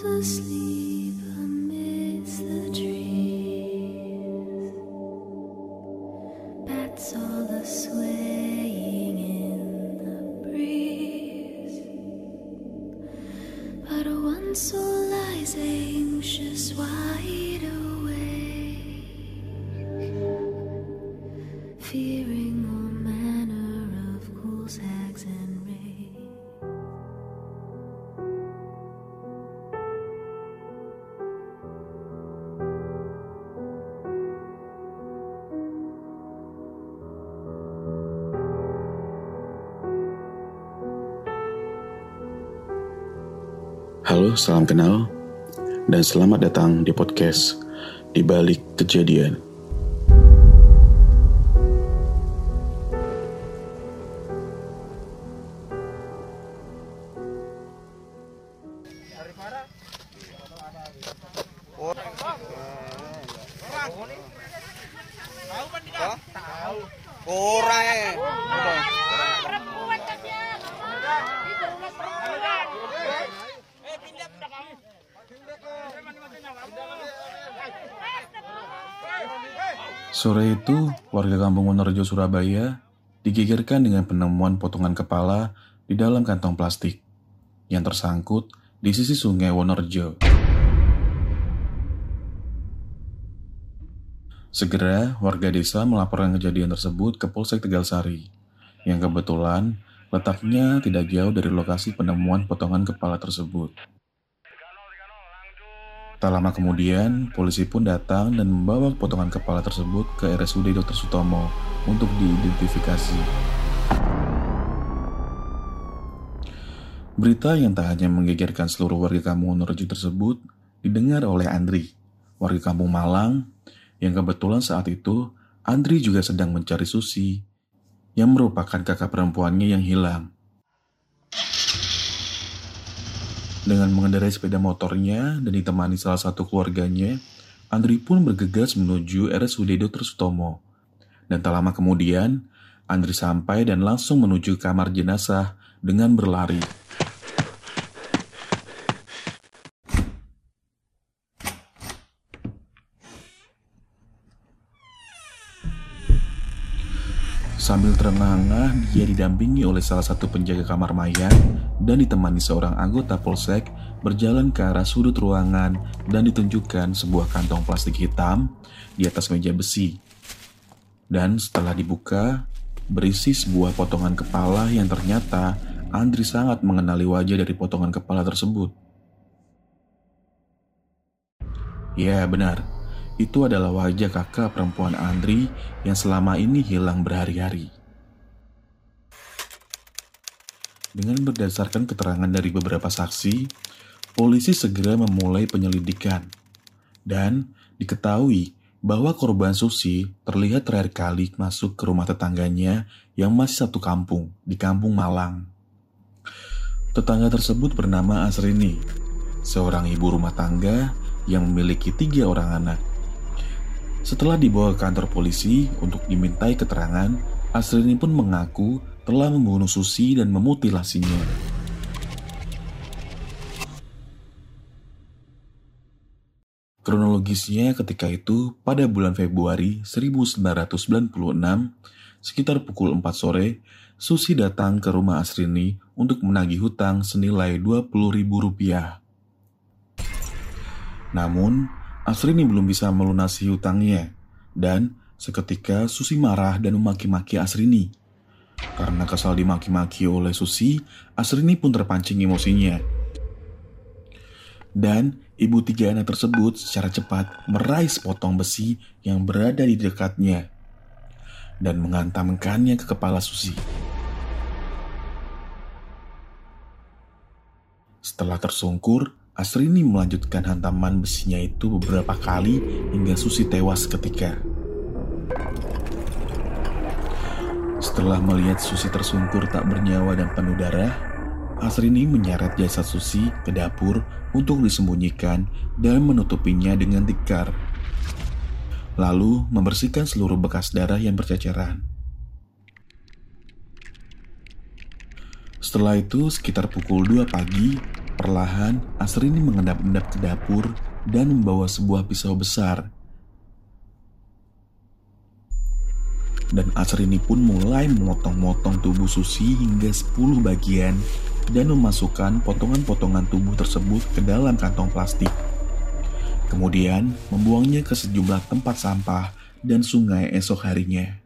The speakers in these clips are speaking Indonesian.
asleep. Halo, salam kenal, dan selamat datang di podcast Di Balik Kejadian. Ora eh. Sore itu, warga kampung Wonorejo, Surabaya digegerkan dengan penemuan potongan kepala di dalam kantong plastik yang tersangkut di sisi sungai Wonorejo. Segera, warga desa melaporkan kejadian tersebut ke Polsek Tegal Sari, yang kebetulan letaknya tidak jauh dari lokasi penemuan potongan kepala tersebut. Tak lama kemudian, polisi pun datang dan membawa potongan kepala tersebut ke RSUD Dr. Sutomo untuk diidentifikasi. Berita yang tak hanya menggegerkan seluruh warga kampung Wonorejo tersebut didengar oleh Andri, warga kampung Malang, yang kebetulan saat itu Andri juga sedang mencari Susi, yang merupakan kakak perempuannya yang hilang. Dengan mengendarai sepeda motornya dan ditemani salah satu keluarganya, Andri pun bergegas menuju RSUD Dr. Sutomo. Dan tak lama kemudian, Andri sampai dan langsung menuju kamar jenazah dengan berlari. Sambil terengah-engah, dia didampingi oleh salah satu penjaga kamar mayat dan ditemani seorang anggota polsek berjalan ke arah sudut ruangan dan ditunjukkan sebuah kantong plastik hitam di atas meja besi. Dan setelah dibuka, berisi sebuah potongan kepala yang ternyata Andri sangat mengenali wajah dari potongan kepala tersebut. Ya, benar. Itu adalah wajah kakak perempuan Andri yang selama ini hilang berhari-hari. Dengan berdasarkan keterangan dari beberapa saksi, polisi segera memulai penyelidikan. Dan diketahui bahwa korban Susi terlihat terakhir kali masuk ke rumah tetangganya yang masih satu kampung, di kampung Malang. Tetangga tersebut bernama Asrini, seorang ibu rumah tangga yang memiliki tiga orang anak. Setelah dibawa ke kantor polisi untuk dimintai keterangan, Asrini pun mengaku telah membunuh Susi dan memutilasinya. Kronologisnya ketika itu, pada bulan Februari 1996, sekitar pukul 4 sore, Susi datang ke rumah Asrini untuk menagih hutang senilai Rp20.000. Namun, Asrini belum bisa melunasi hutangnya, dan seketika Susi marah dan memaki-maki Asrini. Karena kesal dimaki-maki oleh Susi, Asrini pun terpancing emosinya. Dan ibu tiga anak tersebut secara cepat meraih sepotong besi yang berada di dekatnya dan menghantamkannya ke kepala Susi. Setelah tersungkur, Asrini melanjutkan hantaman besinya itu beberapa kali hingga Susi tewas ketika. Setelah melihat Susi tersungkur tak bernyawa dan penuh darah, Asrini menyeret jasad Susi ke dapur untuk disembunyikan dan menutupinya dengan tikar. Lalu membersihkan seluruh bekas darah yang berceceran. Setelah itu, sekitar pukul 2 pagi, Perlahan, Asrini mengendap-endap ke dapur dan membawa sebuah pisau besar. Dan Asrini pun mulai memotong-motong tubuh Susi hingga 10 bagian dan memasukkan potongan-potongan tubuh tersebut ke dalam kantong plastik. Kemudian membuangnya ke sejumlah tempat sampah dan sungai esok harinya.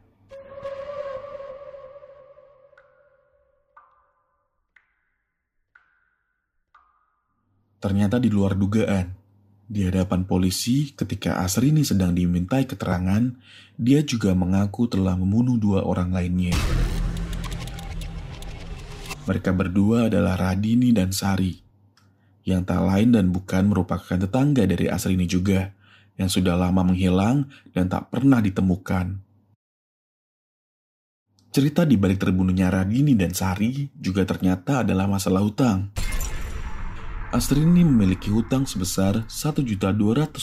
Ternyata di luar dugaan, di hadapan polisi ketika Asrini sedang dimintai keterangan, dia juga mengaku telah membunuh dua orang lainnya. Mereka berdua adalah Radini dan Sari, yang tak lain dan bukan merupakan tetangga dari Asrini juga, yang sudah lama menghilang dan tak pernah ditemukan. Cerita di balik terbunuhnya Radini dan Sari juga ternyata adalah masalah hutang. Astrini memiliki hutang sebesar 1.250.000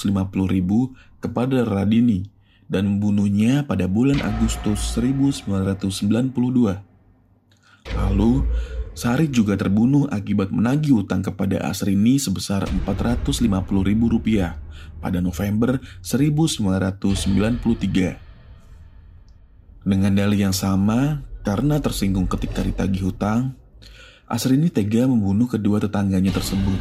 kepada Radini dan membunuhnya pada bulan Agustus 1992. Lalu, Sari juga terbunuh akibat menagih hutang kepada Asrini sebesar Rp450.000 pada November 1993. Dengan dalih yang sama, karena tersinggung ketika ditagih hutang, Asrini tega membunuh kedua tetangganya tersebut.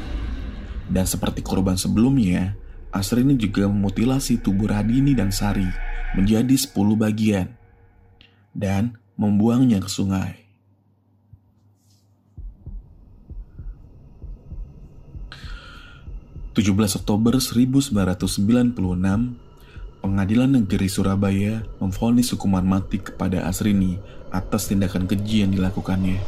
Dan seperti korban sebelumnya, Asrini juga memutilasi tubuh Radini dan Sari menjadi 10 bagian dan membuangnya ke sungai. 17 Oktober 1996, Pengadilan Negeri Surabaya memvonis hukuman mati kepada Asrini atas tindakan keji yang dilakukannya.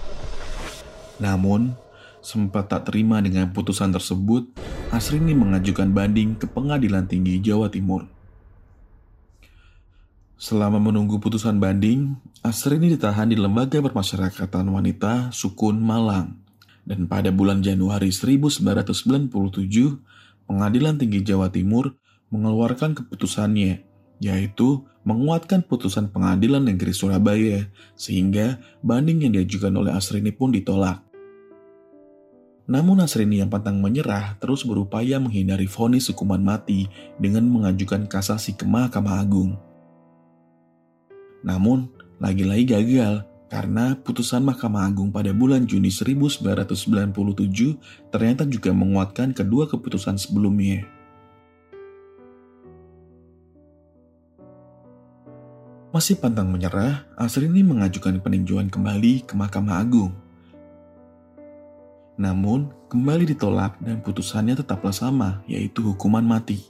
Namun, sempat tak terima dengan putusan tersebut, Asrini mengajukan banding ke Pengadilan Tinggi Jawa Timur. Selama menunggu putusan banding, Asrini ditahan di Lembaga Permasyarakatan Wanita Sukun Malang. Dan pada bulan Januari 1997, Pengadilan Tinggi Jawa Timur mengeluarkan keputusannya, yaitu menguatkan putusan Pengadilan Negeri Surabaya, sehingga banding yang diajukan oleh Asrini pun ditolak. Namun Asrini yang pantang menyerah terus berupaya menghindari vonis hukuman mati dengan mengajukan kasasi ke Mahkamah Agung. Namun, lagi-lagi gagal karena putusan Mahkamah Agung pada bulan Juni 1997 ternyata juga menguatkan kedua keputusan sebelumnya. Masih pantang menyerah, Asrini mengajukan peninjauan kembali ke Mahkamah Agung. Namun, kembali ditolak dan putusannya tetaplah sama, yaitu hukuman mati.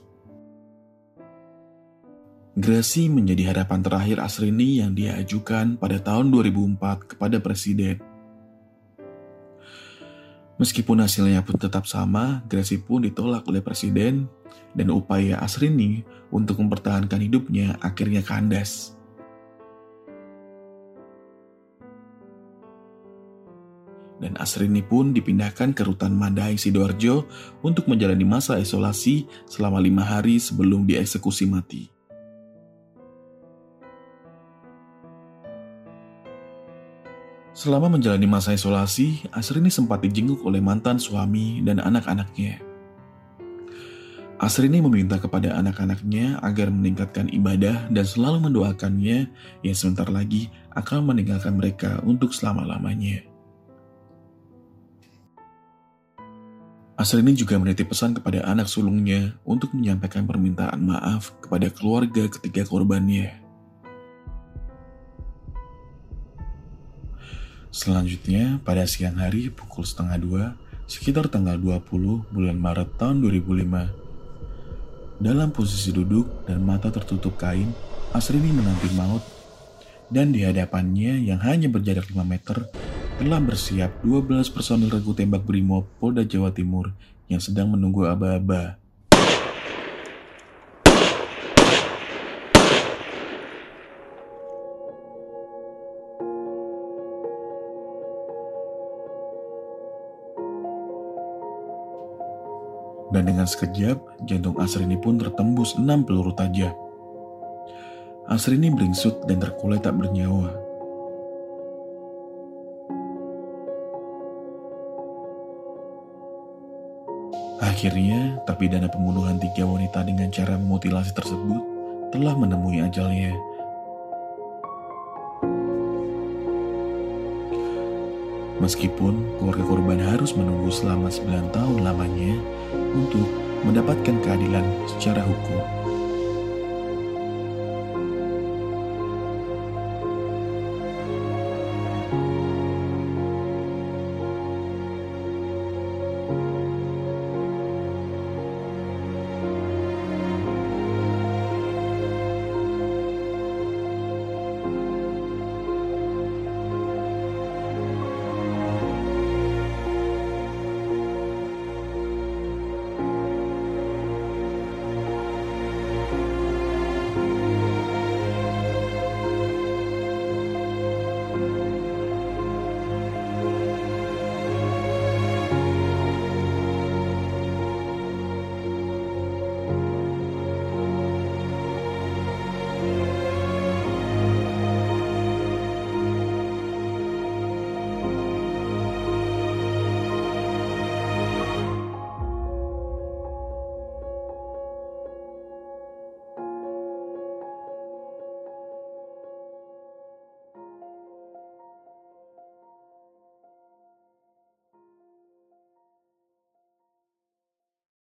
Grasi menjadi harapan terakhir Asrini yang dia ajukan pada tahun 2004 kepada Presiden. Meskipun hasilnya pun tetap sama, Grasi pun ditolak oleh Presiden dan upaya Asrini untuk mempertahankan hidupnya akhirnya kandas. Dan Asrini pun dipindahkan ke rutan Madai Sidoarjo untuk menjalani masa isolasi selama lima hari sebelum dieksekusi mati. Selama menjalani masa isolasi, Asrini sempat dijenguk oleh mantan suami dan anak-anaknya. Asrini meminta kepada anak-anaknya agar meningkatkan ibadah dan selalu mendoakannya yang sebentar lagi akan meninggalkan mereka untuk selama-lamanya. Asrini juga menitip pesan kepada anak sulungnya untuk menyampaikan permintaan maaf kepada keluarga ketiga korbannya. Selanjutnya, pada siang hari pukul setengah dua, sekitar tanggal 20 bulan Maret tahun 2005. Dalam posisi duduk dan mata tertutup kain, Asrini menanti maut dan di hadapannya yang hanya berjarak 5 meter telah bersiap 12 personil regu tembak Brimob Polda Jawa Timur yang sedang menunggu aba-aba dan dengan sekejap jantung Asrini pun tertembus enam peluru tajam. Asrini beringsut dan terkulai tak bernyawa. Akhirnya, terpidana pembunuhan tiga wanita dengan cara mutilasi tersebut telah menemui ajalnya. Meskipun keluarga korban harus menunggu selama 9 tahun lamanya untuk mendapatkan keadilan secara hukum.